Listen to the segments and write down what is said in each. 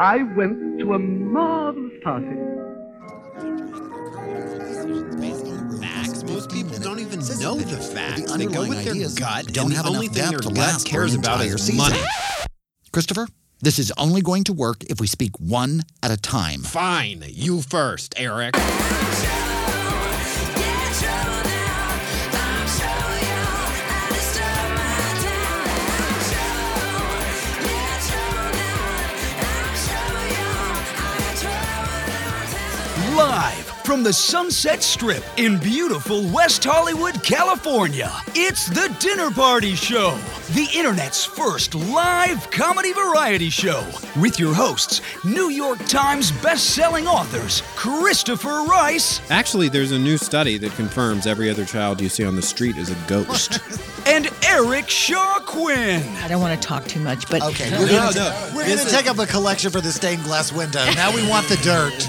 I went to a marvelous party. Facts. Most people don't even know that the the facts. They go with their gut, don't have the only enough thing depth their to gut last for cares about entire is season. money. Christopher, this is only going to work if we speak one at a time. Fine, you first, Eric. Live from the Sunset Strip in beautiful West Hollywood, California, it's The Dinner Party Show, the internet's first live comedy variety show with your hosts, New York Times best-selling authors Christopher Rice Actually, there's a new study that confirms every other child you see on the street is a ghost. and Eric Shaw Quinn. I don't want to talk too much, but Okay, we're gonna, we're gonna take up a collection for the stained glass window. Now we want the dirt.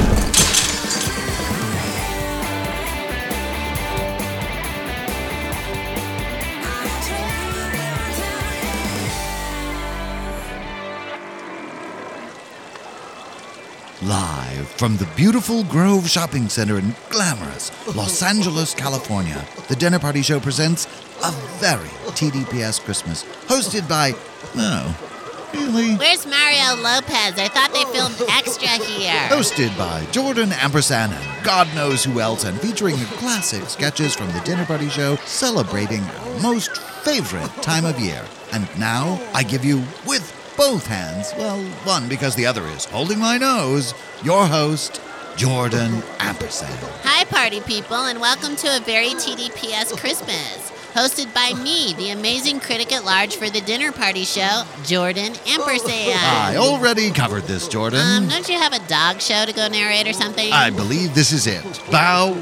Live from the beautiful Grove Shopping Center in glamorous Los Angeles, California, the Dinner Party Show presents a very TDPS Christmas, hosted by, no, really, Where's Mario Lopez? I thought they filmed extra here. hosted by Jordan Ampersand and God knows who else, and featuring the classic sketches from the Dinner Party Show, celebrating our most favorite time of year. And now I give you with both hands, well, one because the other is holding my nose, your host, Jordan Ampersand. Hi, party people, and welcome to a very TDPS Christmas. Hosted by me, the amazing critic at large for the dinner party show, Jordan Ampersand. I already covered this, Jordan. Um, don't you have a dog show to go narrate or something? I believe this is it. Bow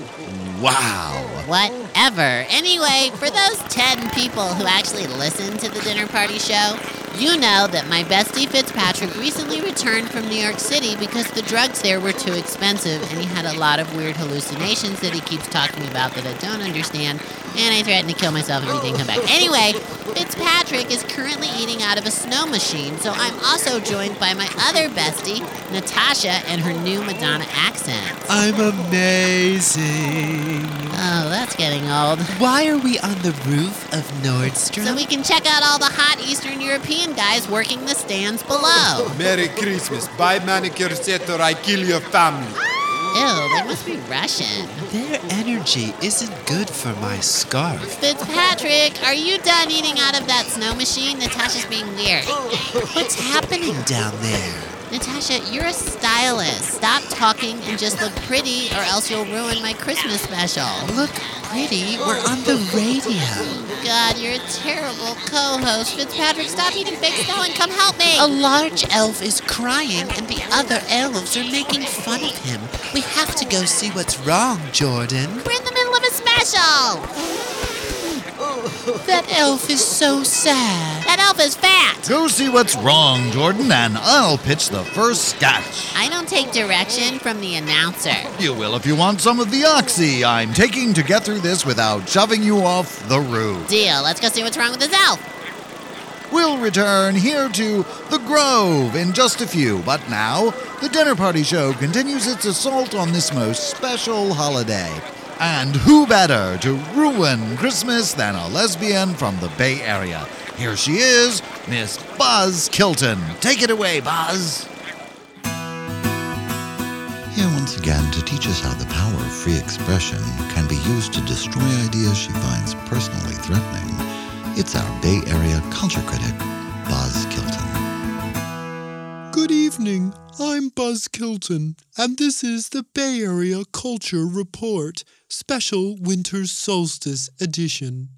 wow. Whatever. Anyway, for those 10 people who actually listen to the dinner party show, you know that my bestie Fitzpatrick recently returned from New York City because the drugs there were too expensive and he had a lot of weird hallucinations that he keeps talking about that I don't understand. And I threatened to kill myself if he didn't come back. Anyway, Fitzpatrick is currently eating out of a snow machine, so I'm also joined by my other bestie, Natasha, and her new Madonna accent. I'm amazing. Oh, that's getting old. Why are we on the roof of Nordstrom? So we can check out all the hot Eastern European guys working the stands below. Merry Christmas. Buy manicure set or I kill your family. Ew, they must be Russian. Their energy isn't good for my scarf. Fitzpatrick, are you done eating out of that snow machine? Natasha's being weird. What's happening down there? Natasha, you're a stylist. Stop talking and just look pretty, or else you'll ruin my Christmas special. Look pretty. We're on the radio. God, you're a terrible co-host. Fitzpatrick, stop eating fake snow and come help me. A large elf is crying and the other elves are making fun of him. We have to go see what's wrong, Jordan. We're in the middle of a special. That elf is so sad. That elf is fat. Go see what's wrong, Jordan, and I'll pitch the first sketch. I don't take direction from the announcer. You will if you want some of the oxy I'm taking to get through this without shoving you off the roof. Deal. Let's go see what's wrong with this elf. We'll return here to the Grove in just a few, but now the Dinner Party Show continues its assault on this most special holiday. And who better to ruin Christmas than a lesbian from the Bay Area? Here she is, Miss Buzz Kilton. Take it away, Buzz. Here once again to teach us how the power of free expression can be used to destroy ideas she finds personally threatening. It's our Bay Area culture critic, Buzz Kilton. Good evening. I'm Buzz Kilton, and this is the Bay Area Culture Report, Special Winter Solstice Edition.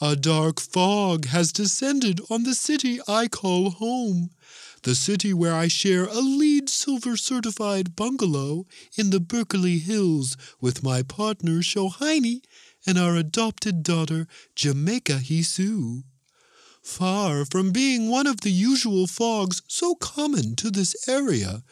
A dark fog has descended on the city I call home, the city where I share a LEED Silver certified bungalow in the Berkeley Hills with my partner Shohini and our adopted daughter Jamaica Hisu. Far from being one of the usual fogs so common to this area,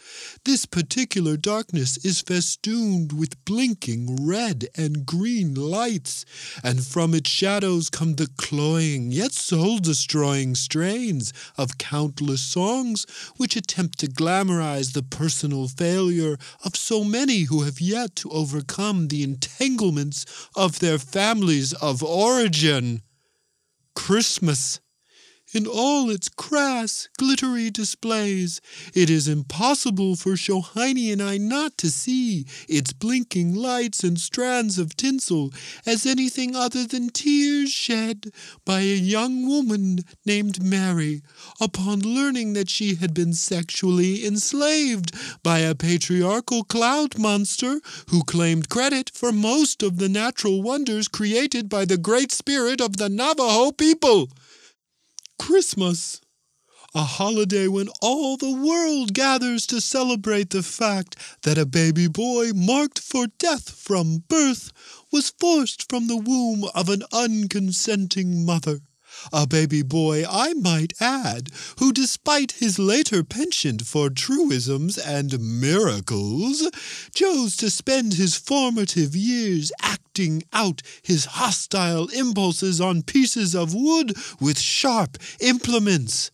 this particular darkness is festooned with blinking red and green lights, and from its shadows come the cloying yet soul destroying strains of countless songs which attempt to glamorize the personal failure of so many who have yet to overcome the entanglements of their families of origin. Christmas in all its crass, glittery displays, it is impossible for Shohini and I not to see its blinking lights and strands of tinsel as anything other than tears shed by a young woman named Mary upon learning that she had been sexually enslaved by a patriarchal cloud monster who claimed credit for most of the natural wonders created by the great spirit of the Navajo people. Christmas, a holiday when all the world gathers to celebrate the fact that a baby boy marked for death from birth was forced from the womb of an unconsenting mother. A baby boy, I might add, who, despite his later penchant for truisms and miracles, chose to spend his formative years acting out his hostile impulses on pieces of wood with sharp implements.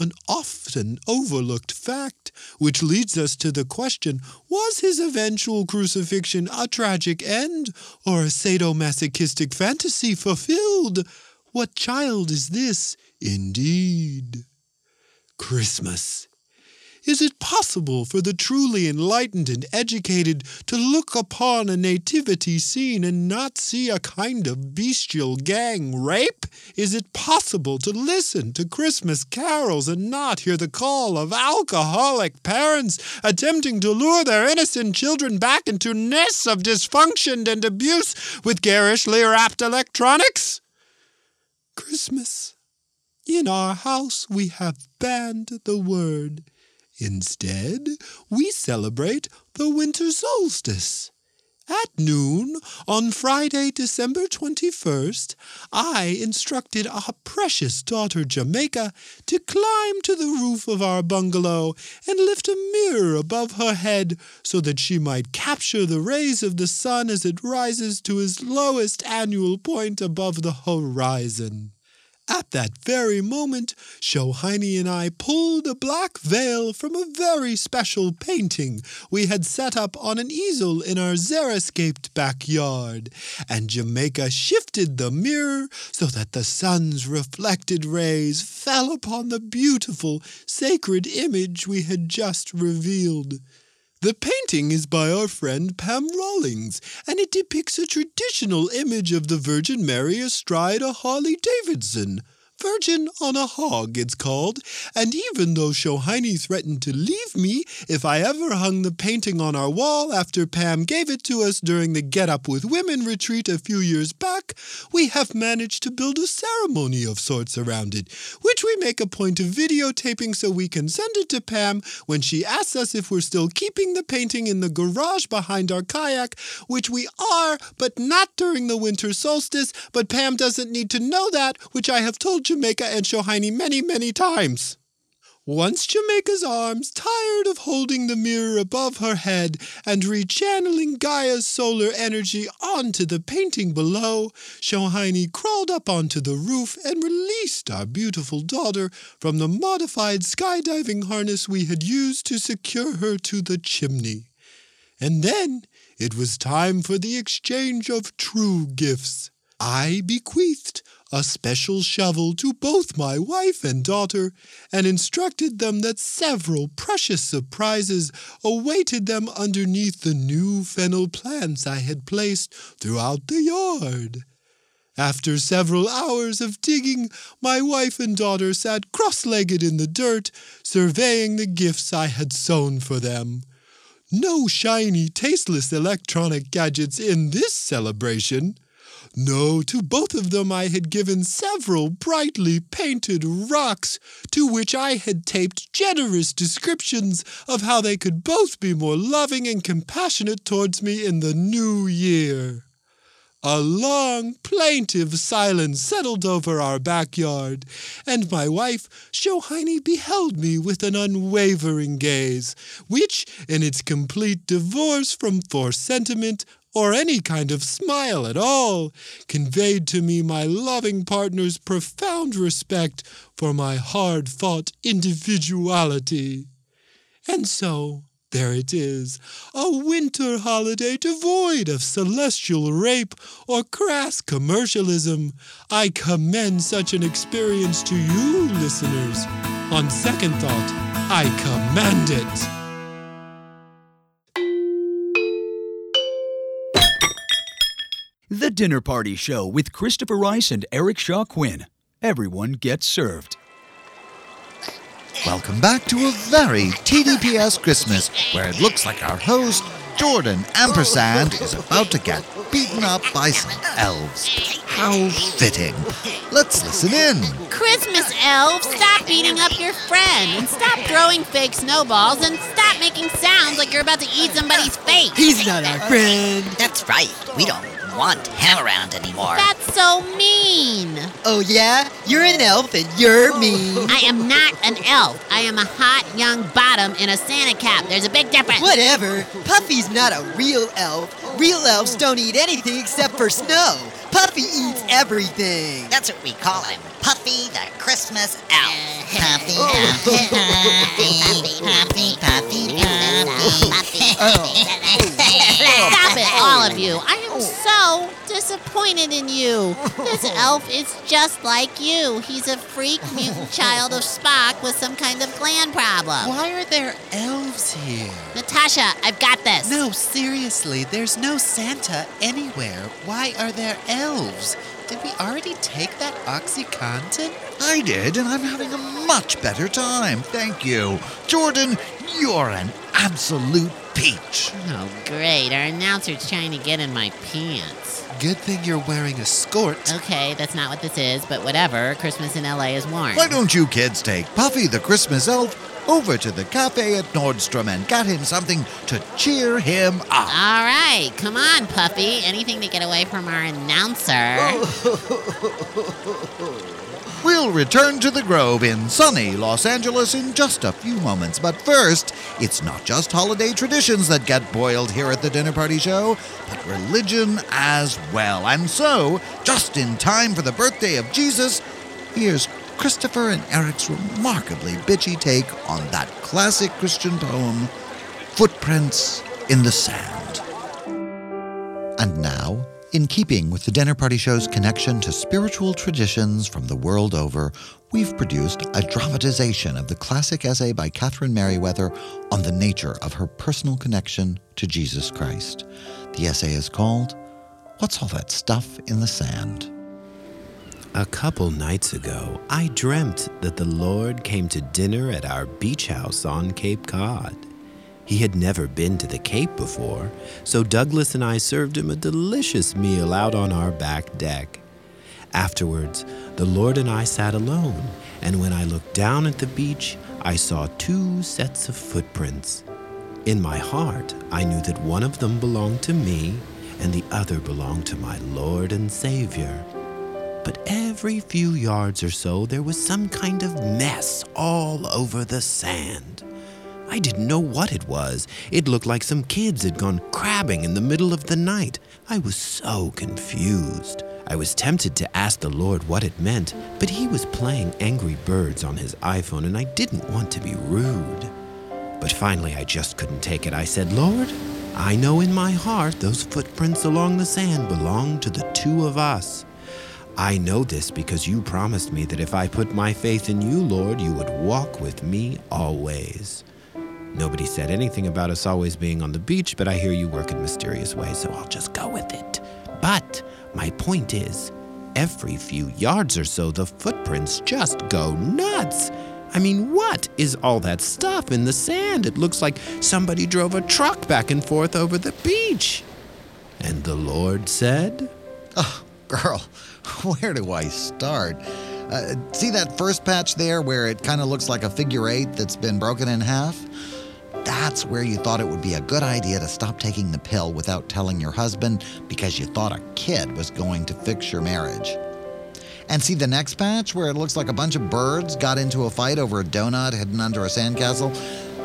An often overlooked fact, which leads us to the question was his eventual crucifixion a tragic end or a sadomasochistic fantasy fulfilled? What child is this, indeed? Christmas. Is it possible for the truly enlightened and educated to look upon a nativity scene and not see a kind of bestial gang rape? Is it possible to listen to Christmas carols and not hear the call of alcoholic parents attempting to lure their innocent children back into nests of dysfunction and abuse with garishly wrapped electronics? Christmas. In our house, we have banned the word. Instead, we celebrate the winter solstice. At noon on Friday, December 21st, I instructed our precious daughter Jamaica to climb to the roof of our bungalow and lift a mirror above her head so that she might capture the rays of the sun as it rises to its lowest annual point above the horizon. At that very moment, Shohini and I pulled a black veil from a very special painting we had set up on an easel in our xeriscaped backyard, and Jamaica shifted the mirror so that the sun's reflected rays fell upon the beautiful, sacred image we had just revealed. The painting is by our friend Pam Rawlings, and it depicts a traditional image of the Virgin Mary astride a Harley Davidson. Virgin on a Hog, it's called, and even though Shohini threatened to leave me if I ever hung the painting on our wall after Pam gave it to us during the Get Up with Women retreat a few years back, we have managed to build a ceremony of sorts around it, which we make a point of videotaping so we can send it to Pam when she asks us if we're still keeping the painting in the garage behind our kayak, which we are, but not during the winter solstice. But Pam doesn't need to know that, which I have told Jamaica and Shohini many, many times. Once Jamaica's arms, tired of holding the mirror above her head and rechanneling Gaia's solar energy onto the painting below, Shohini crawled up onto the roof and released our beautiful daughter from the modified skydiving harness we had used to secure her to the chimney. And then it was time for the exchange of true gifts. I bequeathed a special shovel to both my wife and daughter, and instructed them that several precious surprises awaited them underneath the new fennel plants I had placed throughout the yard. After several hours of digging, my wife and daughter sat cross legged in the dirt, surveying the gifts I had sown for them. No shiny, tasteless electronic gadgets in this celebration. No, to both of them I had given several brightly painted rocks, to which I had taped generous descriptions of how they could both be more loving and compassionate towards me in the new year. A long, plaintive silence settled over our backyard, and my wife, Shohini, beheld me with an unwavering gaze, which, in its complete divorce from forced sentiment or any kind of smile at all, conveyed to me my loving partner's profound respect for my hard fought individuality. And so, there it is, a winter holiday devoid of celestial rape or crass commercialism. I commend such an experience to you, listeners. On second thought, I commend it. Dinner Party Show with Christopher Rice and Eric Shaw Quinn. Everyone gets served. Welcome back to a very TDPS Christmas, where it looks like our host, Jordan Ampersand, is about to get beaten up by some elves. How fitting. Let's listen in. Christmas elves, stop beating up your friend and stop throwing fake snowballs and stop making sounds like you're about to eat somebody's face. He's not our friend. That's right. We don't want him around anymore. That's so mean. Oh, yeah? You're an elf and you're oh. mean. I am not an elf. I am a hot young bottom in a Santa cap. There's a big difference. Whatever. Puffy's not a real elf. Real elves don't eat anything except for snow. Puffy eats everything. That's what we call him. Puffy the Christmas elf. Puffy, Puffy, Puffy, Puffy, Puffy, Puffy, Puffy. Puffy. Stop it, all of you. I am so disappointed in you. This elf is just like you. He's a freak mutant child of Spock with some kind of gland problem. Why are there elves here? Natasha, I've got this. No, seriously, there's no Santa anywhere. Why are there elves? Did we already take that OxyContin? I did, and I'm having a much better time. Thank you. Jordan, you're an absolute peach. Oh, great. Our announcer's trying to get in my pants. Good thing you're wearing a skirt. Okay, that's not what this is, but whatever. Christmas in LA is warm. Why don't you kids take Puffy the Christmas elf over to the cafe at Nordstrom and get him something to cheer him up? All right, come on, Puffy. Anything to get away from our announcer. We'll return to the Grove in sunny Los Angeles in just a few moments. But first, it's not just holiday traditions that get boiled here at the Dinner Party Show, but religion as well. And so, just in time for the birthday of Jesus, here's Christopher and Eric's remarkably bitchy take on that classic Christian poem, Footprints in the Sand. And now, in keeping with the Dinner Party Show's connection to spiritual traditions from the world over, we've produced a dramatization of the classic essay by Catherine Merriweather on the nature of her personal connection to Jesus Christ. The essay is called What's All That Stuff in the Sand? A couple nights ago, I dreamt that the Lord came to dinner at our beach house on Cape Cod. He had never been to the Cape before, so Douglas and I served him a delicious meal out on our back deck. Afterwards, the Lord and I sat alone, and when I looked down at the beach, I saw two sets of footprints. In my heart, I knew that one of them belonged to me and the other belonged to my Lord and Savior. But every few yards or so, there was some kind of mess all over the sand. I didn't know what it was. It looked like some kids had gone crabbing in the middle of the night. I was so confused. I was tempted to ask the Lord what it meant, but he was playing Angry Birds on his iPhone and I didn't want to be rude. But finally, I just couldn't take it. I said, Lord, I know in my heart those footprints along the sand belong to the two of us. I know this because you promised me that if I put my faith in you, Lord, you would walk with me always. Nobody said anything about us always being on the beach, but I hear you work in mysterious ways, so I'll just go with it. But my point is, every few yards or so, the footprints just go nuts. I mean, what is all that stuff in the sand? It looks like somebody drove a truck back and forth over the beach. And the Lord said, Oh, girl, where do I start? Uh, see that first patch there where it kind of looks like a figure eight that's been broken in half? That's where you thought it would be a good idea to stop taking the pill without telling your husband because you thought a kid was going to fix your marriage. And see the next patch where it looks like a bunch of birds got into a fight over a donut hidden under a sandcastle?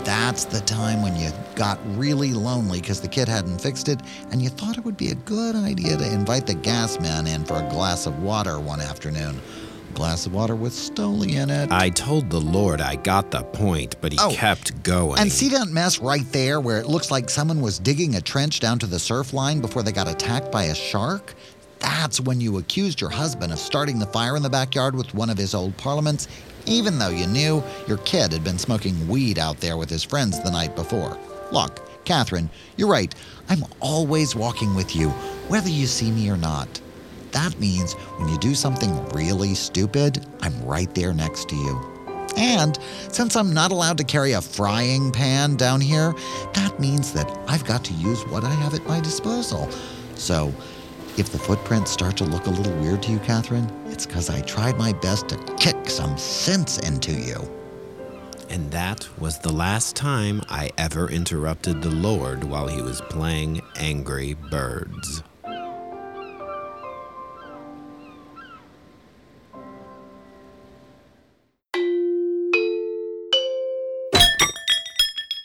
That's the time when you got really lonely because the kid hadn't fixed it, and you thought it would be a good idea to invite the gas man in for a glass of water one afternoon. A glass of water with Stoli in it. I told the Lord I got the point, but he Oh, kept going. And see that mess right there where it looks like someone was digging a trench down to the surf line before they got attacked by a shark? That's when you accused your husband of starting the fire in the backyard with one of his old parliaments, even though you knew your kid had been smoking weed out there with his friends the night before. Look, Catherine, you're right. I'm always walking with you, whether you see me or not. That means when you do something really stupid, I'm right there next to you. And since I'm not allowed to carry a frying pan down here, that means that I've got to use what I have at my disposal. So, if the footprints start to look a little weird to you, Catherine, it's because I tried my best to kick some sense into you. And that was the last time I ever interrupted the Lord while he was playing Angry Birds.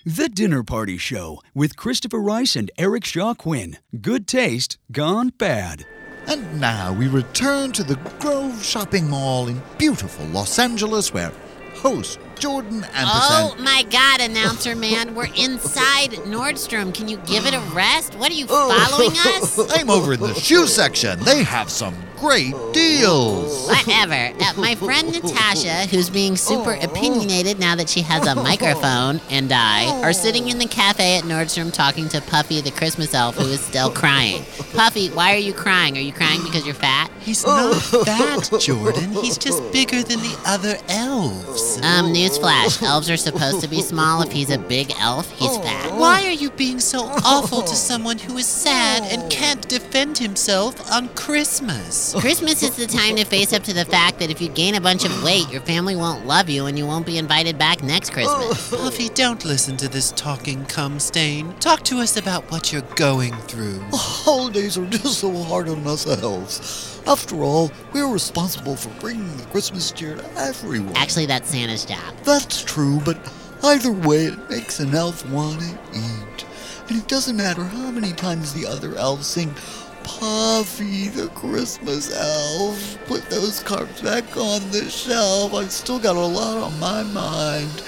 The Dinner Party Show with Christopher Rice and Eric Shaw Quinn. Good taste gone bad. And now we return to the Grove Shopping Mall in beautiful Los Angeles, where host Jordan Oh my God, announcer man, we're inside Nordstrom. Can you give it a rest? What are you oh, following us? I'm over in the shoe section. They have some great deals. Whatever. Uh, my friend Natasha, who's being super opinionated now that she has a microphone, and I are sitting in the cafe at Nordstrom talking to Puffy, the Christmas elf, who is still crying. Puffy, why are you crying? Are you crying because you're fat? He's not fat, Jordan. He's just bigger than the other elves. Um, newsflash. Elves are supposed to be small. If he's a big elf, he's fat. Why are you being so awful to someone who is sad and can't defend himself on Christmas? Christmas is the time to face up to the fact that if you gain a bunch of weight, your family won't love you and you won't be invited back next oh. Christmas. Puffy, don't listen to this talking cum stain. Talk to us about what you're going through. Holidays are just so hard on us elves. After all, we're responsible for bringing the Christmas cheer to everyone. Actually, that's Santa's job. That's true, but either way, it makes an elf want to eat. And it doesn't matter how many times the other elves sing, Puffy, the Christmas elf, put those cards back on the shelf. I've still got a lot on my mind.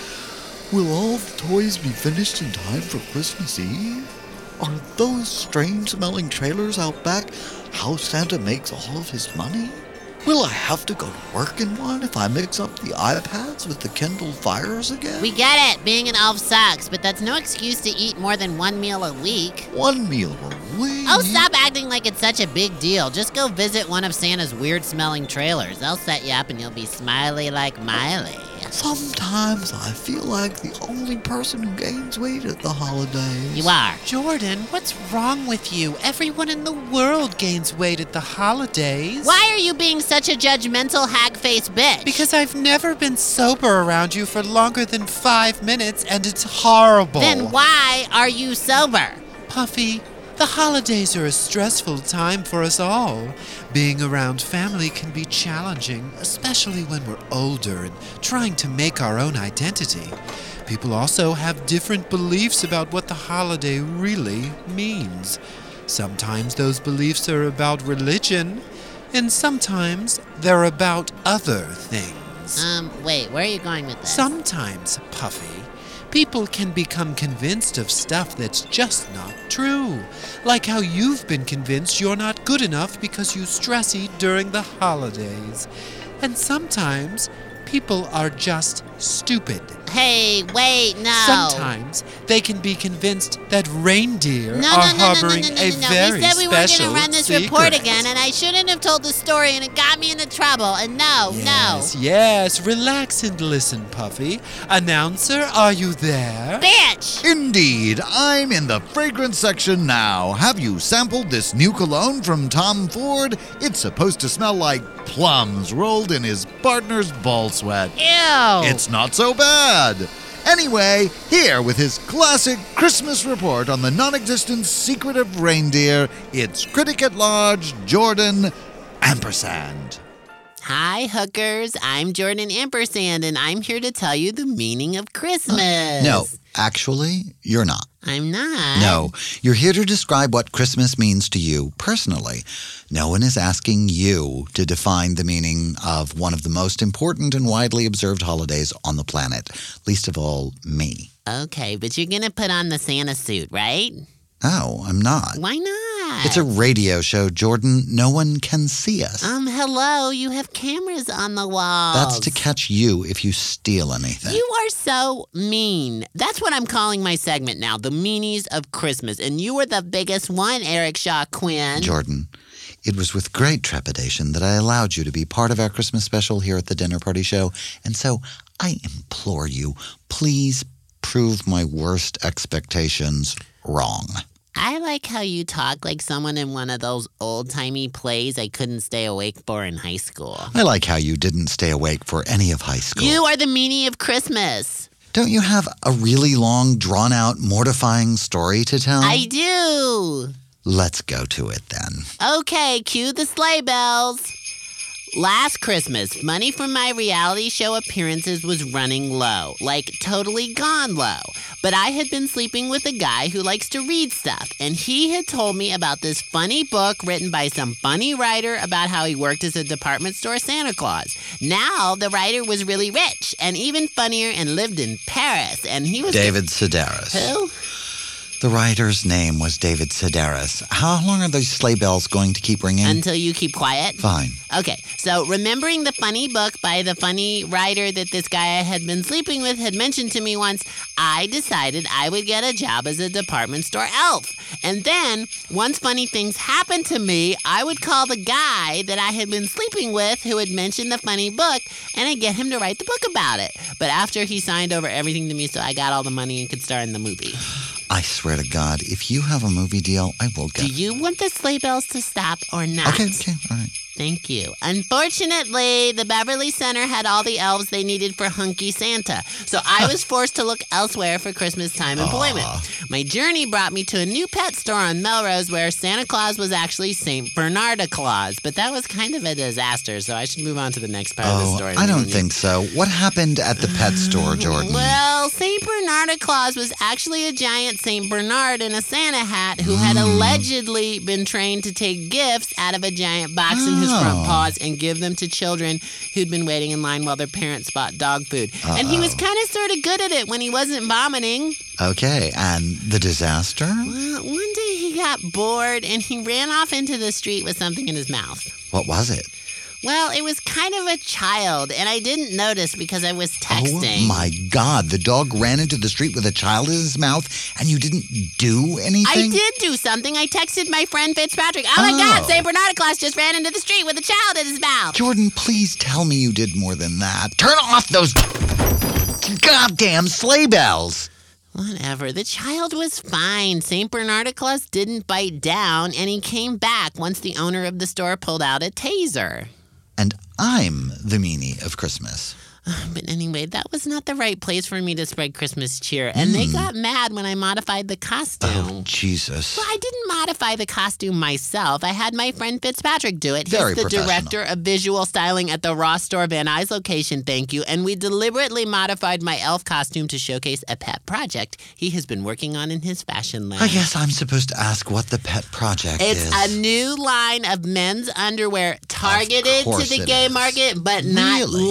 Will all the toys be finished in time for Christmas Eve? Are those strange smelling trailers out back how Santa makes all of his money? Will I have to go to work in one if I mix up the iPads with the Kindle Fires again? We get it. Being an elf sucks, but that's no excuse to eat more than one meal a week. One meal a week? Oh, stop acting like it's such a big deal. Just go visit one of Santa's weird smelling trailers. They'll set you up and you'll be smiley like Miley. Sometimes I feel like the only person who gains weight at the holidays. You are. Jordan, what's wrong with you? Everyone in the world gains weight at the holidays. Why are you being such a judgmental hag faced bitch? Because I've never been sober around you for longer than five minutes and it's horrible. Then why are you sober? Puffy, the holidays are a stressful time for us all. Being around family can be challenging, especially when we're older and trying to make our own identity. People also have different beliefs about what the holiday really means. Sometimes those beliefs are about religion, and sometimes they're about other things. Um, wait, where are you going with this? Sometimes, Puffy, people can become convinced of stuff that's just not true. Like how you've been convinced you're not good enough because you stress eat during the holidays. And sometimes, people are just stupid. hey, wait, no. Sometimes they can be convinced that reindeer No, are no, no, no, no, harboring no, no, a no, no. very We said we weren't special going to run this secret. report again, and I shouldn't have told the story, and it got me into trouble. And no, no. Yes, yes, relax and listen, Puffy. Announcer, are you there? Bitch! Indeed, I'm in the fragrance section now. Have you sampled this new cologne from Tom Ford? It's supposed to smell like plums rolled in his partner's ball sweat. Ew! It's not so bad. Anyway, here with his classic Christmas report on the non existent secret of reindeer, it's critic at large, Jordan Ampersand. Hi, hookers. I'm Jordan Ampersand, and I'm here to tell you the meaning of Christmas. No, actually, you're not. I'm not. No, you're here to describe what Christmas means to you personally. No one is asking you to define the meaning of one of the most important and widely observed holidays on the planet, least of all me. Okay, but you're going to put on the Santa suit, right? No, I'm not. Why not? It's a radio show, Jordan. No one can see us. Um, hello, you have cameras on the wall. That's to catch you if you steal anything. You are so mean. That's what I'm calling my segment now, the meanies of Christmas. And you were the biggest one, Eric Shaw Quinn. Jordan, it was with great trepidation that I allowed you to be part of our Christmas special here at the Dinner Party Show. And so I implore you, please prove my worst expectations wrong. I like how you talk like someone in one of those old timey plays I couldn't stay awake for in high school. I like how you didn't stay awake for any of high school. You are the meanie of Christmas. Don't you have a really long, drawn out, mortifying story to tell? I do. Let's go to it then. Okay, cue the sleigh bells. Last Christmas, money from my reality show appearances was running low, like totally gone low. But I had been sleeping with a guy who likes to read stuff, and he had told me about this funny book written by some funny writer about how he worked as a department store Santa Claus. Now, the writer was really rich and even funnier and lived in Paris, and he was. David Sedaris. Who? The writer's name was David Sedaris. How long are those sleigh bells going to keep ringing? Until you keep quiet? Fine. Okay, so remembering the funny book by the funny writer that this guy I had been sleeping with had mentioned to me once, I decided I would get a job as a department store elf. And then, once funny things happened to me, I would call the guy that I had been sleeping with who had mentioned the funny book and I'd get him to write the book about it. But after he signed over everything to me so I got all the money and could star in the movie. I swear to God, if you have a movie deal, I will go. Do you want the sleigh bells to stop or not? Okay, okay, all right. Thank you. Unfortunately, the Beverly Center had all the elves they needed for Hunky Santa, so I was forced to look elsewhere for Christmas time employment. My journey brought me to a new pet store on Melrose where Santa Claus was actually St. Bernarda Claus, but that was kind of a disaster, so I should move on to the next part of the Oh, story. I don't think so. What happened at the pet store, Jordan? Well, St. Bernarda Claus was actually a giant St. Bernard in a Santa hat who had mm. allegedly been trained to take gifts out of a giant box in his front Oh. paws and give them to children who'd been waiting in line while their parents bought dog food. And he was kind of sort of good at it when he wasn't vomiting. Okay, and the disaster? Well, one day he got bored and he ran off into the street with something in his mouth. What was it? Well, it was kind of a child, and I didn't notice because I was texting. Oh my God, the dog ran into the street with a child in his mouth and you didn't do anything? I did do something. I texted my friend Fitzpatrick. Oh, my God, Oh. St. Bernard Claus just ran into the street with a child in his mouth. Jordan, please tell me you did more than that. Turn off those goddamn sleigh bells. Whatever. The child was fine. St. Bernard Claus didn't bite down, and he came back once the owner of the store pulled out a taser. And I'm the meanie of Christmas. But anyway, that was not the right place for me to spread Christmas cheer, and they Hmm. got mad when I modified the costume. Oh, Jesus. Well, I didn't modify the costume myself. I had my friend Fitzpatrick do it. Very He's the director of visual styling at the Ross Store Van Nuys location, thank you. And we deliberately modified my elf costume to showcase a pet project he has been working on in his fashion lab. I guess I'm supposed to ask what the pet project It's is. It's a new line of men's underwear targeted to the gay is. market, but not Really?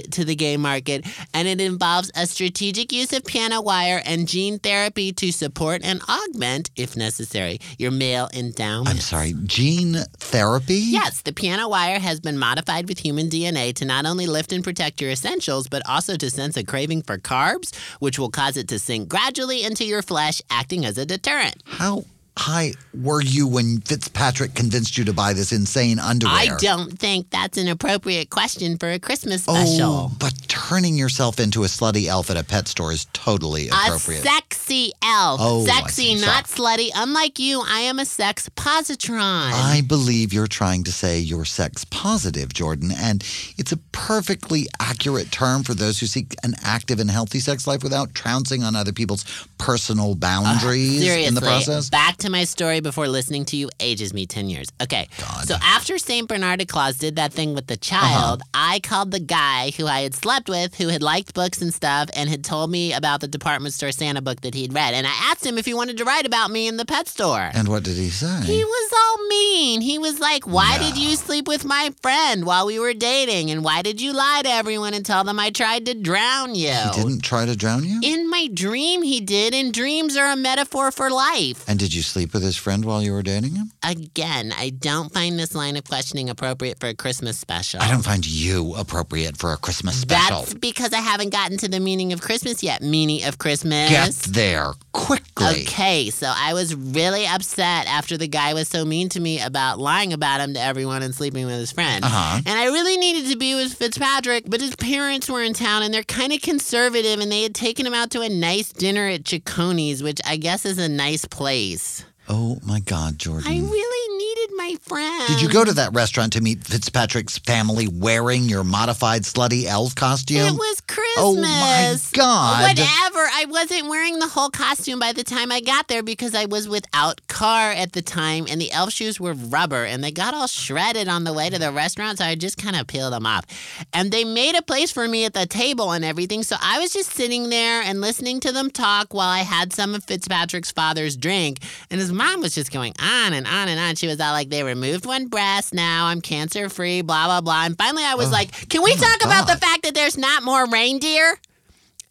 Limited to the gay market, and it involves a strategic use of piano wire and gene therapy to support and augment, if necessary, your male endowment. I'm sorry, gene therapy? Yes, the piano wire has been modified with human DNA to not only lift and protect your essentials, but also to sense a craving for carbs, which will cause it to sink gradually into your flesh, acting as a deterrent. How high were you when Fitzpatrick convinced you to buy this insane underwear? I don't think that's an appropriate question for a Christmas oh, special. Oh, but turning yourself into a slutty elf at a pet store is totally appropriate. A sexy elf. Oh, sexy, not slutty. Unlike you, I am a sex positron. I believe you're trying to say you're sex positive, Jordan, and it's a perfectly accurate term for those who seek an active and healthy sex life without trouncing on other people's personal uh, boundaries Seriously, in the process. back to my story before listening to you ages me 10 years. Okay. So after St. Bernard of Claus did that thing with the uh-huh. child, I called the guy who I had slept with, who had liked books and stuff, and had told me about the department store Santa book that he'd read. And I asked him if he wanted to write about me in the pet store. And what did he say? He was all mean. He was like, Why did you sleep with my friend while we were dating? And why did you lie to everyone and tell them I tried to drown you? He didn't try to drown you? In my dream, he did, and dreams are a metaphor for life. And did you sleep with his friend while you were dating him? Again, I don't find this line of questioning appropriate for a Christmas special. I don't find you appropriate for a Christmas special. That's because I haven't gotten to the meaning of Christmas yet. Meaning of Christmas. Get there quickly. Okay, so I was really upset after the guy was so mean to me about lying about him to everyone and sleeping with his friend. Uh-huh. And I really needed to be with Fitzpatrick, but his parents were in town and they're kind of conservative and they had taken him out to a nice dinner at Cecconi's, which I guess is a nice place. Oh my God, Jordan. I really needed my friend. Did you go to that restaurant to meet Fitzpatrick's family wearing your modified slutty elf costume? It was Christmas. Oh my God. Whatever. I wasn't wearing the whole costume by the time I got there because I was without car at the time and the elf shoes were rubber and they got all shredded on the way to the restaurant, so I just kind of peeled them off. And they made a place for me at the table and everything, so I was just sitting there and listening to them talk while I had some of Fitzpatrick's father's drink. And his mom was just going on and on and on. She was all like, they removed one breast now, I'm cancer free, blah, blah, blah. And finally I was oh like, can we oh talk about the fact that there's not more reindeer?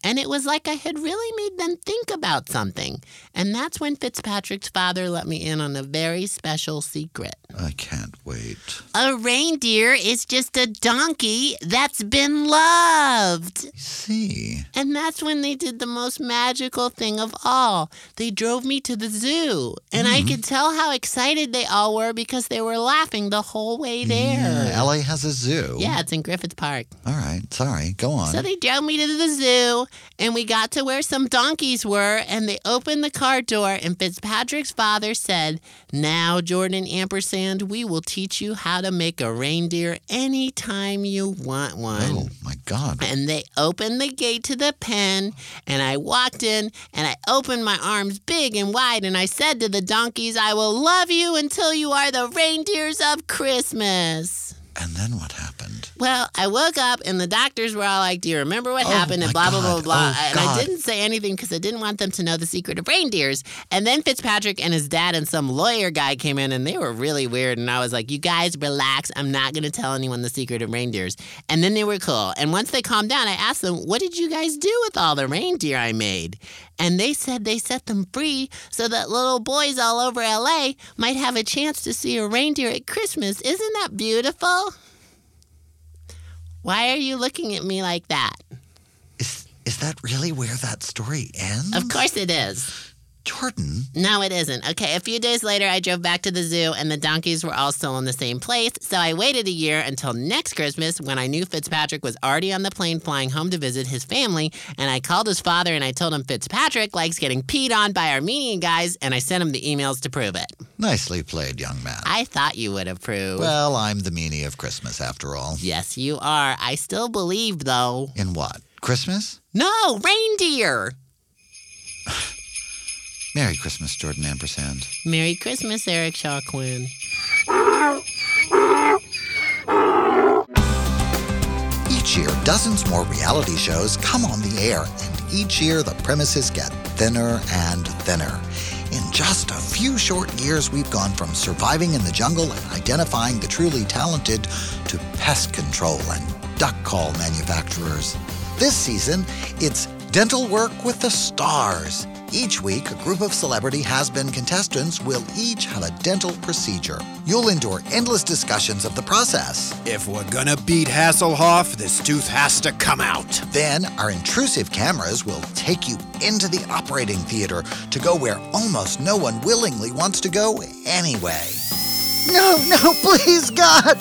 And it was like I had really made them think about something. And that's when Fitzpatrick's father let me in on a very special secret. I can't wait. A reindeer is just a donkey that's been loved. See. And that's when they did the most magical thing of all. They drove me to the zoo. And I mm-hmm. could tell how excited they all were because they were laughing the whole way there. Yeah, LA has a zoo. Yeah, it's in Griffith Park. All right, sorry. Go on. So they drove me to the zoo, and we got to where some donkeys were, and they opened the car door, and Fitzpatrick's father said, Now, Jordan Ampersand, we will teach you how to make a reindeer anytime you want one. oh my God. And they opened the gate to the pen, and I walked in, and I opened my arms big and wide, and I said to the donkeys, I will love you until you are the reindeers of Christmas. And then what happened? Well, I woke up and the doctors were all like, Do you remember what Oh, happened? And blah, blah, blah, God. blah. Oh, and I didn't say anything because I didn't want them to know the secret of reindeers. And then Fitzpatrick and his dad and some lawyer guy came in and they were really weird. And I was like, You guys relax. I'm not going to tell anyone the secret of reindeers. And then they were cool. And once they calmed down, I asked them, What did you guys do with all the reindeer I made? And they said they set them free so that little boys all over LA might have a chance to see a reindeer at Christmas. Isn't that beautiful? Why are you looking at me like that? Is is that really where that story ends? Of course it is. Jordan. No, it isn't. Okay, a few days later, I drove back to the zoo, and the donkeys were all still in the same place. So I waited a year until next Christmas when I knew Fitzpatrick was already on the plane flying home to visit his family. And I called his father and I told him Fitzpatrick likes getting peed on by Armenian guys, and I sent him the emails to prove it. Nicely played, young man. I thought you would approve. Well, I'm the meanie of Christmas after all. yes, you are. I still believe, though. In what? Christmas? No, reindeer. Merry Christmas, Jordan Ampersand. Merry Christmas, Eric Shaw Quinn. Each year, dozens more reality shows come on the air, and each year the premises get thinner and thinner. In just a few short years, we've gone from surviving in the jungle and identifying the truly talented to pest control and duck call manufacturers. This season, it's Dental Work with the Stars. Each week, a group of celebrity has been contestants will each have a dental procedure. You'll endure endless discussions of the process. If we're gonna beat Hasselhoff, this tooth has to come out. Then, our intrusive cameras will take you into the operating theater to go where almost no one willingly wants to go anyway. No, no, please, God!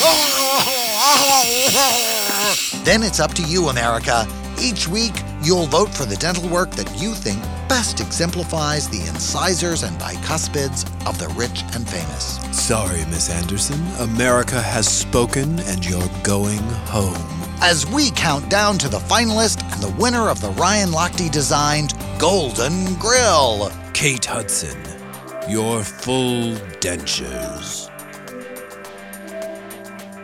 Then it's up to you, America. Each week, you'll vote for the dental work that you think best exemplifies the incisors and bicuspids of the rich and famous. Sorry, Miss Anderson. America has spoken and you're going home. As we count down to the finalist and the winner of the Ryan Lochte designed Golden Grill. Kate Hudson, your full dentures.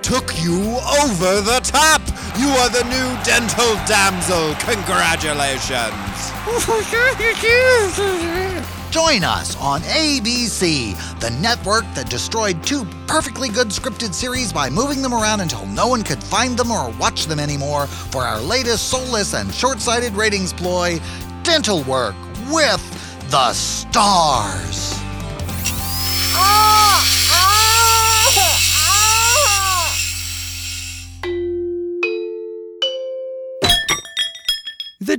Took you over the top! You are the new dental damsel! Congratulations! Join us on ABC, the network that destroyed two perfectly good scripted series by moving them around until no one could find them or watch them anymore for our latest soulless and short sighted ratings ploy Dental Work with the Stars. The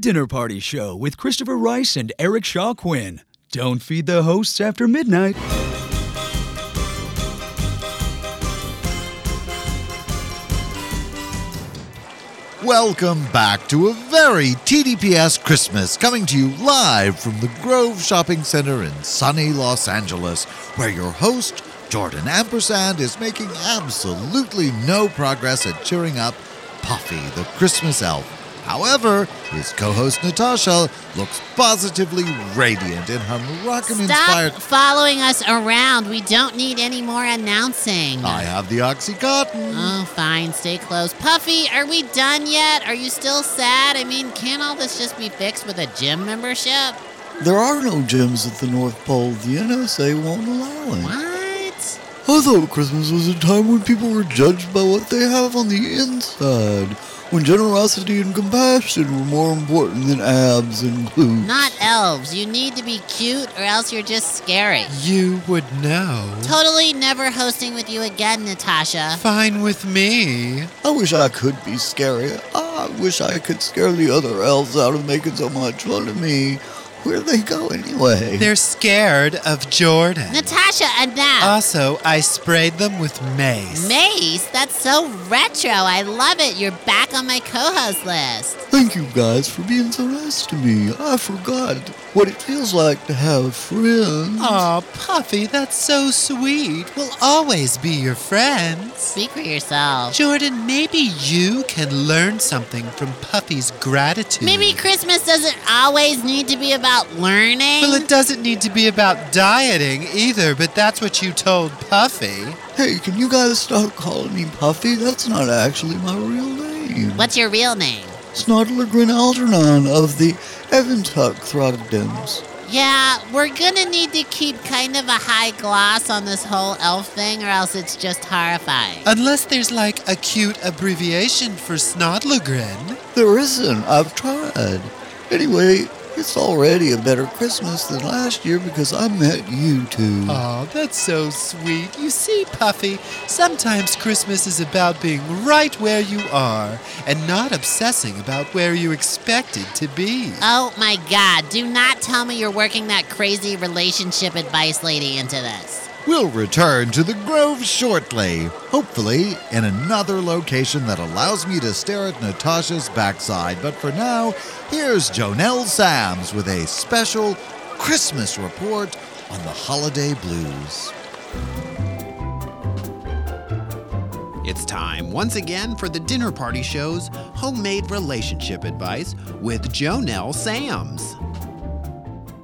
Dinner Party Show with Christopher Rice and Eric Shaw Quinn. Don't feed the hosts after midnight. Welcome back to a very TDPS Christmas, coming to you live from the Grove Shopping Center in sunny Los Angeles, where your host, Jordan Ampersand, is making absolutely no progress at cheering up Puffy, the Christmas elf. However, his co host Natasha looks positively radiant in her Moroccan Stop following us around. We don't need any more announcing. I have the Oxycontin. Oh, fine. Stay close. Puffy, are we done yet? Are you still sad? I mean, can't all this just be fixed with a gym membership? There are no gyms at the North Pole. The NSA won't allow it. What? I thought Christmas was a time when people were judged by what they have on the inside. When generosity and compassion were more important than abs and glutes. Not elves. You need to be cute or else you're just scary. You would know. Totally never hosting with you again, Natasha. Fine with me. I wish I could be scary. I wish I could scare the other elves out of making so much fun of me. Where'd they go anyway? They're scared of Jordan. Natasha, enough. Also, I sprayed them with mace. Mace? That's so retro. I love it. You're back on my co host list. Thank you guys for being so nice to me. I forgot what it feels like to have friends. Aw, Puffy, that's so sweet. We'll always be your friends. Speak for yourself. Jordan, maybe you can learn something from Puffy's gratitude. Maybe Christmas doesn't always need to be about learning. Well, it doesn't need to be about dieting either, but that's what you told Puffy. Hey, can you guys stop calling me Puffy? That's not actually my real name. What's your real name? Snottler Grin Algernon of the Evantuck Throgdens. Yeah, we're gonna need to keep kind of a high gloss on this whole elf thing, or else it's just horrifying. Unless there's like a cute abbreviation for Snodlogren. There isn't. I've tried. Anyway, it's already a better Christmas than last year because I met you two. Aw, that's so sweet. You see, Puffy, sometimes Christmas is about being right where you are and not obsessing about where you expected to be. Oh my god, do not tell me you're working that crazy relationship advice lady into this. We'll return to the Grove shortly, hopefully in another location that allows me to stare at Natasha's backside. But for now, here's Jonelle Sams with a special Christmas report on the holiday blues. It's time once again for the Dinner Party Show's homemade relationship advice with Jonelle Sams.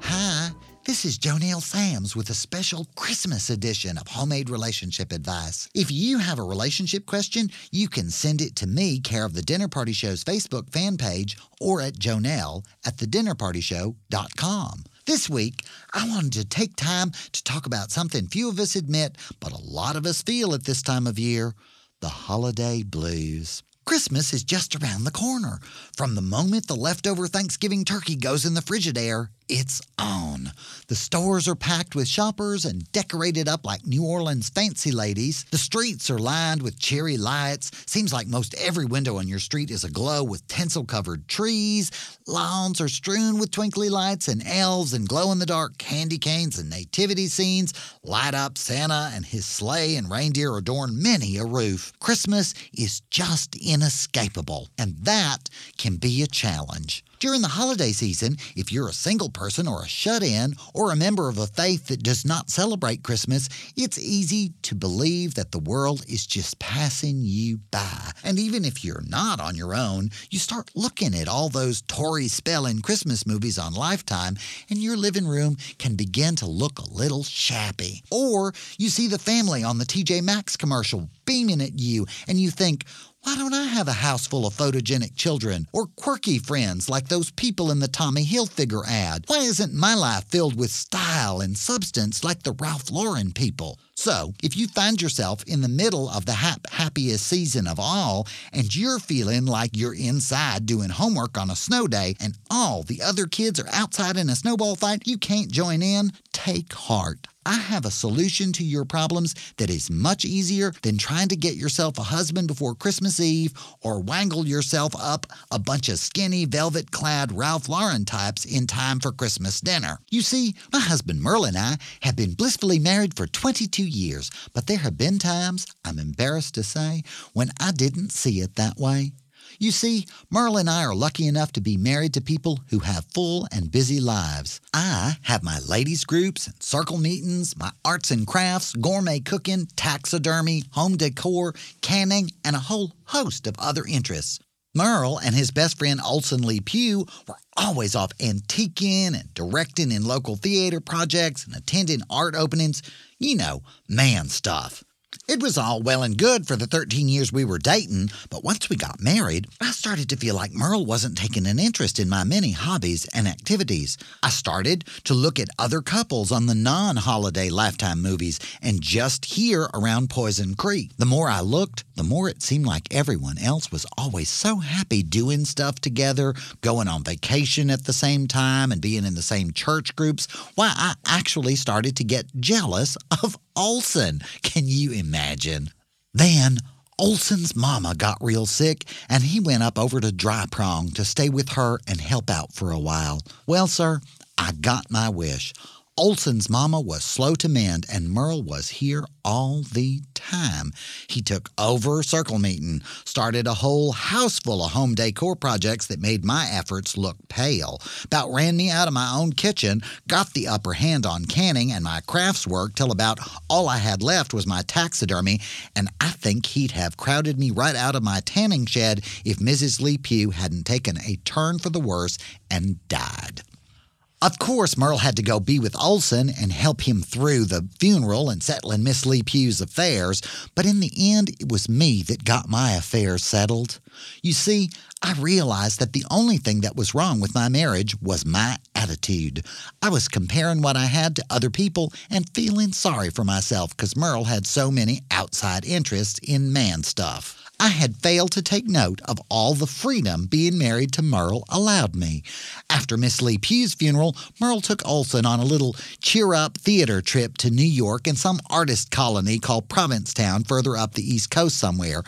Hi, this is Jonelle Sams with a special Christmas edition of Homemade Relationship Advice. If you have a relationship question, you can send it to me, care of the Dinner Party Show's Facebook fan page, or at Jonelle at thedinnerpartyshow.com. This week, I wanted to take time to talk about something few of us admit, but a lot of us feel at this time of year the holiday blues. Christmas is just around the corner. From the moment the leftover Thanksgiving turkey goes in the Frigidaire, it's on. The stores are packed with shoppers and decorated up like New Orleans fancy ladies. The streets are lined with cherry lights. Seems like most every window on your street is aglow with tinsel covered trees. Lawns are strewn with twinkly lights, and elves and glow in the dark candy canes and nativity scenes light up Santa and his sleigh and reindeer adorn many a roof. Christmas is just inescapable, and that can be a challenge. During the holiday season, if you're a single person or a shut in or a member of a faith that does not celebrate Christmas, it's easy to believe that the world is just passing you by. And even if you're not on your own, you start looking at all those Tori Spelling Christmas movies on Lifetime, and your living room can begin to look a little shabby. Or you see the family on the TJ Maxx commercial beaming at you, and you think, why don't I have a house full of photogenic children or quirky friends like those people in the Tommy Hilfiger ad? Why isn't my life filled with style and substance like the Ralph Lauren people? So, if you find yourself in the middle of the hap- happiest season of all and you're feeling like you're inside doing homework on a snow day and all the other kids are outside in a snowball fight, you can't join in, take heart. I have a solution to your problems that is much easier than trying to get yourself a husband before Christmas Eve or wangle yourself up a bunch of skinny, velvet clad Ralph Lauren types in time for Christmas dinner. You see, my husband Merle and I have been blissfully married for 22 years, but there have been times, I'm embarrassed to say, when I didn't see it that way. You see, Merle and I are lucky enough to be married to people who have full and busy lives. I have my ladies' groups and circle meetings, my arts and crafts, gourmet cooking, taxidermy, home decor, canning, and a whole host of other interests. Merle and his best friend Olson Lee Pugh were always off antiquing and directing in local theater projects and attending art openings. You know, man stuff. It was all well and good for the 13 years we were dating, but once we got married, I started to feel like Merle wasn't taking an interest in my many hobbies and activities. I started to look at other couples on the non holiday Lifetime movies and just here around Poison Creek. The more I looked, the more it seemed like everyone else was always so happy doing stuff together, going on vacation at the same time, and being in the same church groups. Why, I actually started to get jealous of Olson. Can you imagine? Then Olson's mama got real sick, and he went up over to Dry Prong to stay with her and help out for a while. Well, sir, I got my wish. Olson's mama was slow to mend, and Merle was here all the time. He took over circle meeting, started a whole house full of home decor projects that made my efforts look pale, about ran me out of my own kitchen, got the upper hand on canning and my crafts work till about all I had left was my taxidermy, and I think he'd have crowded me right out of my tanning shed if Mrs. Lee Pugh hadn't taken a turn for the worse and died. Of course, Merle had to go be with Olson and help him through the funeral and settling Miss Lee Pugh's affairs, but in the end, it was me that got my affairs settled. You see, I realized that the only thing that was wrong with my marriage was my attitude. I was comparing what I had to other people and feeling sorry for myself because Merle had so many outside interests in man stuff. I had failed to take note of all the freedom being married to Merle allowed me. After Miss Lee Pugh's funeral, Merle took Olson on a little cheer up theater trip to New York and some artist colony called Provincetown further up the East Coast somewhere.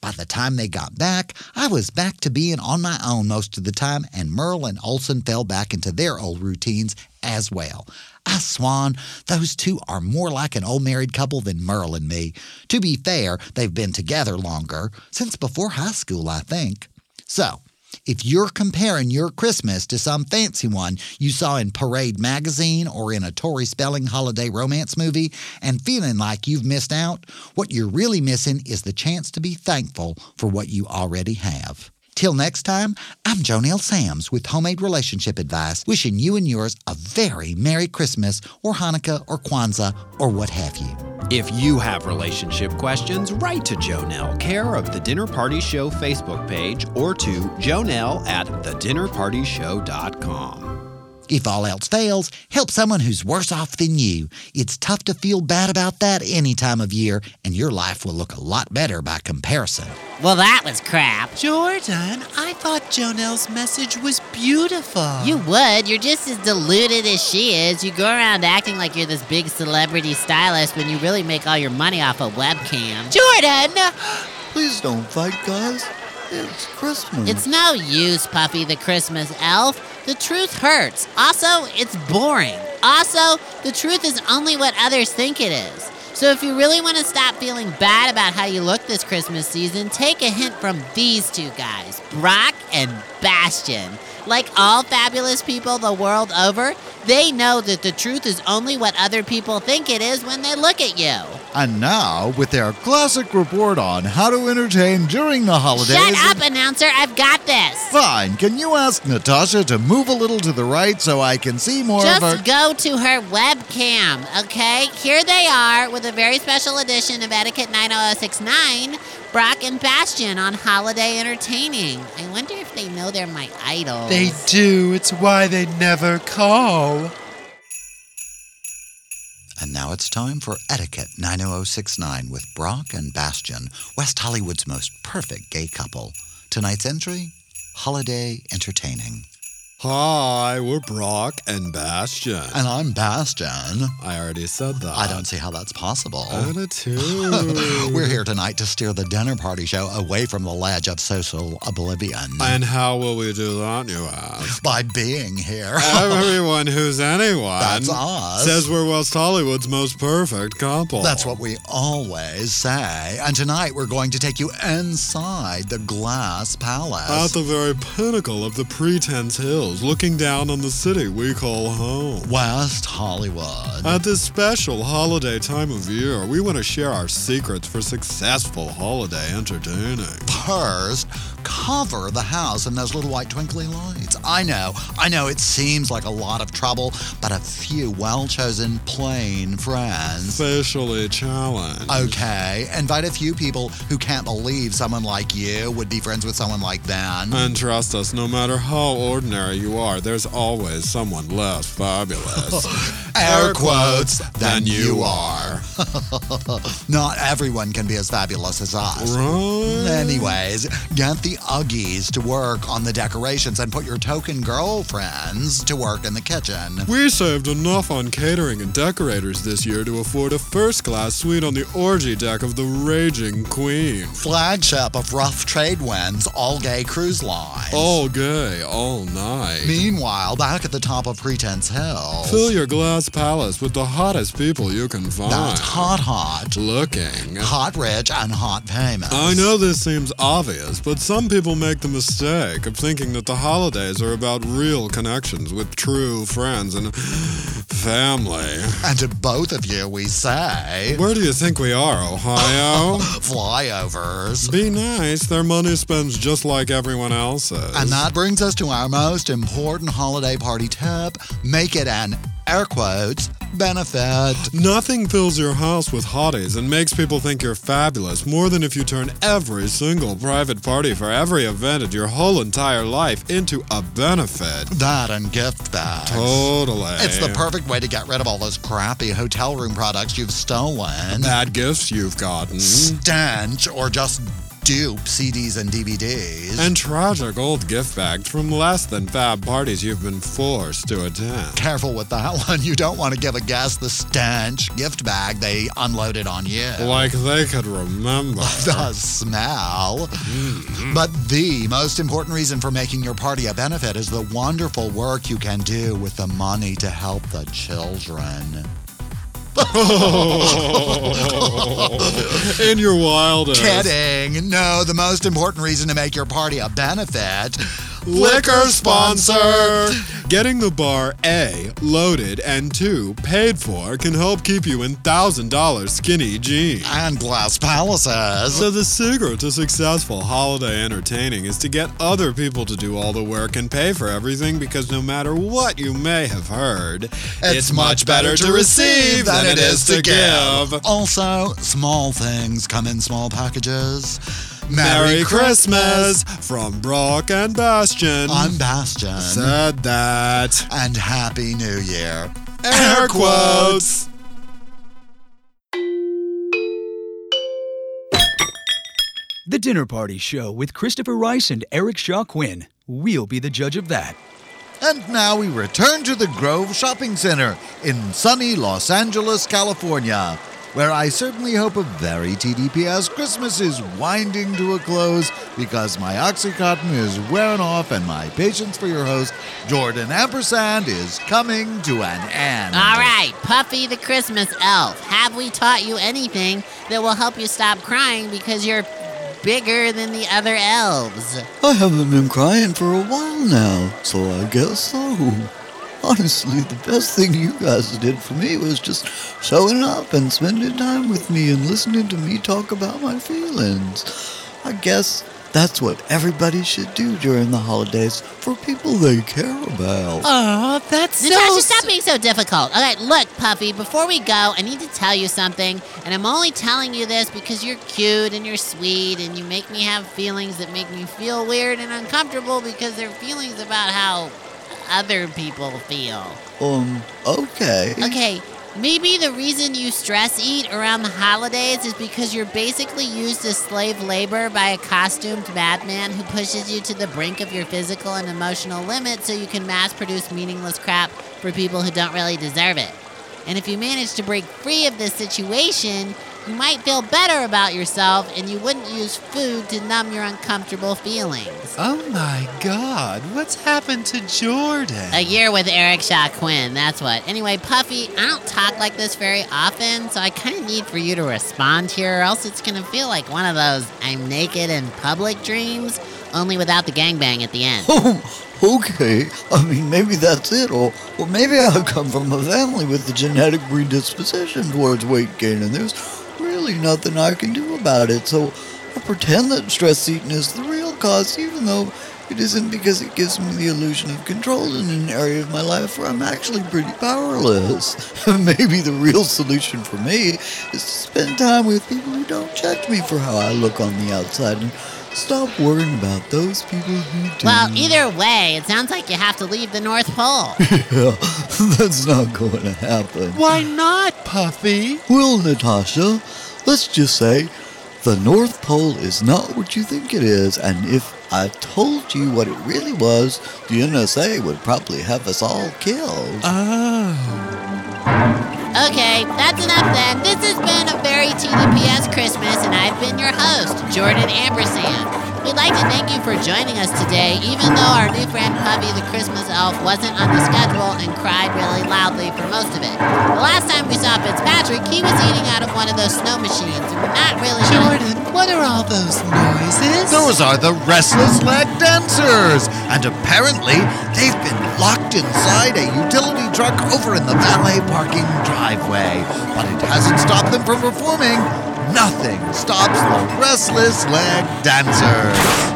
By the time they got back, I was back to being on my own most of the time, and Merle and Olson fell back into their old routines as well. I swan, those two are more like an old married couple than Merle and me. To be fair, they've been together longer, since before high school, I think. So, if you're comparing your Christmas to some fancy one you saw in Parade magazine or in a Tori Spelling holiday romance movie and feeling like you've missed out, what you're really missing is the chance to be thankful for what you already have. Till next time, I'm Jonelle Sams with Homemade Relationship Advice, wishing you and yours a very Merry Christmas or Hanukkah or Kwanzaa or what have you. If you have relationship questions, write to Jonelle, care of the Dinner Party Show Facebook page, or to jonelle at thedinnerpartyshow.com. If all else fails, help someone who's worse off than you. It's tough to feel bad about that any time of year, and your life will look a lot better by comparison. Well, that was crap. Jordan, I thought Jonelle's message was beautiful. You would. You're just as deluded as she is. You go around acting like you're this big celebrity stylist when you really make all your money off a webcam. Jordan! Please don't fight, guys. It's Christmas. It's no use, Puffy the Christmas elf. The truth hurts. Also, it's boring. Also, the truth is only what others think it is. So if you really want to stop feeling bad about how you look this Christmas season, take a hint from these two guys, Brock and Bastion. Like all fabulous people the world over, they know that the truth is only what other people think it is when they look at you. And now, with their classic report on how to entertain during the holidays. Shut up, announcer. I've got this. Fine. Can you ask Natasha to move a little to the right so I can see more Just of her? go to her webcam, okay? Here they are with a very special edition of Etiquette 90069, Brock and Bastion on holiday entertaining. I wonder if they know they're my idols. They do. It's why they never call. And now it's time for Etiquette 90069 with Brock and Bastion, West Hollywood's most perfect gay couple. Tonight's entry Holiday Entertaining. Hi, we're Brock and Bastion. And I'm Bastion. I already said that. I don't see how that's possible. Attitude. We're here tonight to steer the dinner party show away from the ledge of social oblivion. And how will we do that, you ask? By being here. Everyone who's anyone That's us. says we're West Hollywood's most perfect couple. That's what we always say. And tonight we're going to take you inside the Glass Palace. At the very pinnacle of the pretense hills, looking down on the city we call home. West Hollywood. At this special holiday time of year, we want to share our secrets for successful holiday entertaining. First, cover the house in those little white twinkly lights. I know, I know it seems like a lot of trouble, but a few well chosen plain friends. Facially challenged. Okay, invite a few people who can't believe someone like you would be friends with someone like Ben. And trust us, no matter how ordinary you are, there's always someone less fabulous. Air quotes, than you are. Not everyone can be as fabulous as us. Right. Anyways, get the Uggies to work on the decorations and put your token girlfriends to work in the kitchen. We saved enough on catering and decorators this year to afford a first class suite on the orgy deck of the Raging Queen. Flagship of Rough Trade Winds, all gay cruise lines. All gay, all night. Meanwhile, back at the top of Pretense Hill. Fill your glass palace with the hottest people you can find. That's hot, hot. Looking. Hot, rich, and hot famous. I know this seems obvious, but some people make the mistake of thinking that the holidays are about real connections with true friends and family. And to both of you, we say. Where do you think we are, Ohio? Flyovers. Be nice. Their money spends just like everyone else's. And that brings us to our most important holiday party tip make it an air quotes benefit. Nothing fills your house with hotties and makes people think you're fabulous more than if you turn every single private party for every event in your whole entire life into a benefit. That and gift bags. Totally. It's the perfect way to get rid of all those crappy hotel room products you've stolen. Bad gifts you've gotten. Stench or just dupe CDs and DVDs. And tragic old gift bags from less than fab parties you've been forced to attend. Careful with that one. You don't want to give a guest the stench gift bag they unloaded on you. Like they could remember. the smell. Mm-hmm. But the most important reason for making your party a benefit is the wonderful work you can do with the money to help the children. In your wildest. Kidding. No, the most important reason to make your party a benefit. Liquor sponsor! Getting the bar A loaded and two paid for can help keep you in $1,000 skinny jeans. And glass palaces. So, the secret to successful holiday entertaining is to get other people to do all the work and pay for everything because no matter what you may have heard, it's, much better to receive than it is to give. Also, small things come in small packages. Merry Christmas from Brock and Bastion. I'm Bastion. Said that. And Happy New Year. Air quotes. The Dinner Party Show with Christopher Rice and Eric Shaw Quinn. We'll be the judge of that. And now we return to the Grove Shopping Center in sunny Los Angeles, California, where I certainly hope a very TDPS Christmas is winding to a close because my Oxycontin is wearing off and my patience for your host, Jordan Ampersand, is coming to an end. All right, Puffy the Christmas elf. Have we taught you anything that will help you stop crying because you're bigger than the other elves? I haven't been crying for a while now, so I guess so. Honestly, the best thing you guys did for me was just showing up and spending time with me and listening to me talk about my feelings. I guess that's what everybody should do during the holidays for people they care about. Oh, that's Natasha, stop being so difficult. Okay, look, Puffy, before we go, I need to tell you something, and I'm only telling you this because you're cute and you're sweet and you make me have feelings that make me feel weird and uncomfortable because they're feelings about how other people feel. Um, okay. Okay, maybe the reason you stress eat around the holidays is because you're basically used as slave labor by a costumed madman who pushes you to the brink of your physical and emotional limit so you can mass produce meaningless crap for people who don't really deserve it. And if you manage to break free of this situation, you might feel better about yourself and you wouldn't use food to numb your uncomfortable feelings. Oh my god, what's happened to Jordan? A year with Eric Shaw Quinn, that's what. Anyway, Puffy, I don't talk like this very often, so I kind of need for you to respond here, or else it's going to feel like one of those I'm naked in public dreams, only without the gangbang at the end. Oh, okay. I mean, maybe that's it, or, or maybe I come from a family with a genetic predisposition towards weight gain, and there's really nothing I can do about it. So I'll pretend that stress eating is the real cause, even though it isn't because it gives me the illusion of control in an area of my life where I'm actually pretty powerless. Maybe the real solution for me is to spend time with people who don't judge me for how I look on the outside and stop worrying about those people who do. Well, either way, it sounds like you have to leave the North Pole. yeah, that's not going to happen. Why not, Puffy? Well, Natasha, let's just say the North Pole is not what you think it is, and if I told you what it really was, the NSA would probably have us all killed. Oh. Okay, that's enough then. This has been a very TDPS Christmas, and I've been your host, Jordan Ampersand. We'd like to thank you for joining us today, even though our new friend Puffy the Christmas elf wasn't on the schedule and cried really loudly for most of it. The last time we saw Fitzpatrick, he was eating out of one of those snow machines, we're not really Jordan, what are all those noises? Those are the restless leg dancers, and apparently they've been locked inside a utility truck over in the valet parking driveway. But it hasn't stopped them from performing. Nothing stops the restless leg dancers.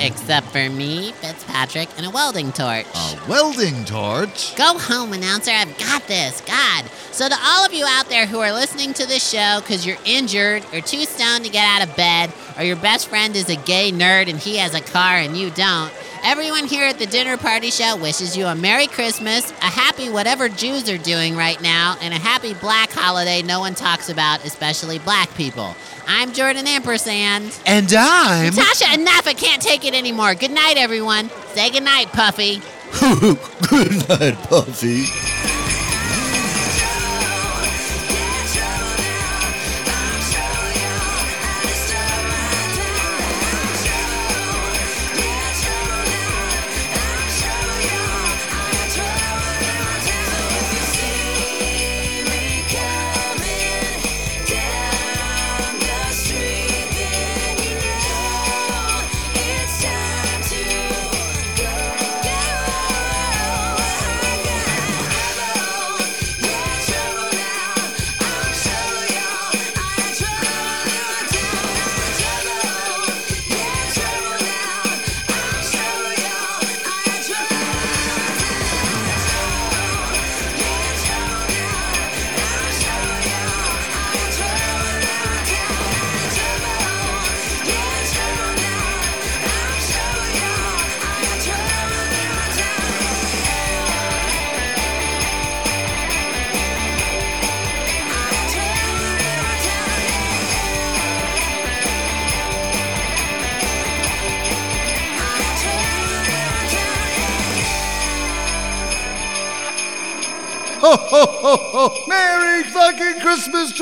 Except for me, Fitzpatrick, and a welding torch. A welding torch? Go home, announcer. I've got this. God. So, to all of you out there who are listening to this show because you're injured or too stoned to get out of bed, or your best friend is a gay nerd and he has a car and you don't, everyone here at the Dinner Party Show wishes you a Merry Christmas, a happy whatever Jews are doing right now, and a happy black holiday no one talks about, especially black people. I'm Jordan Ampersand. And I'm. Natasha, enough. I can't take it anymore. Good night, everyone. Say good night, Puffy. Good night, Puffy.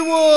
Christmas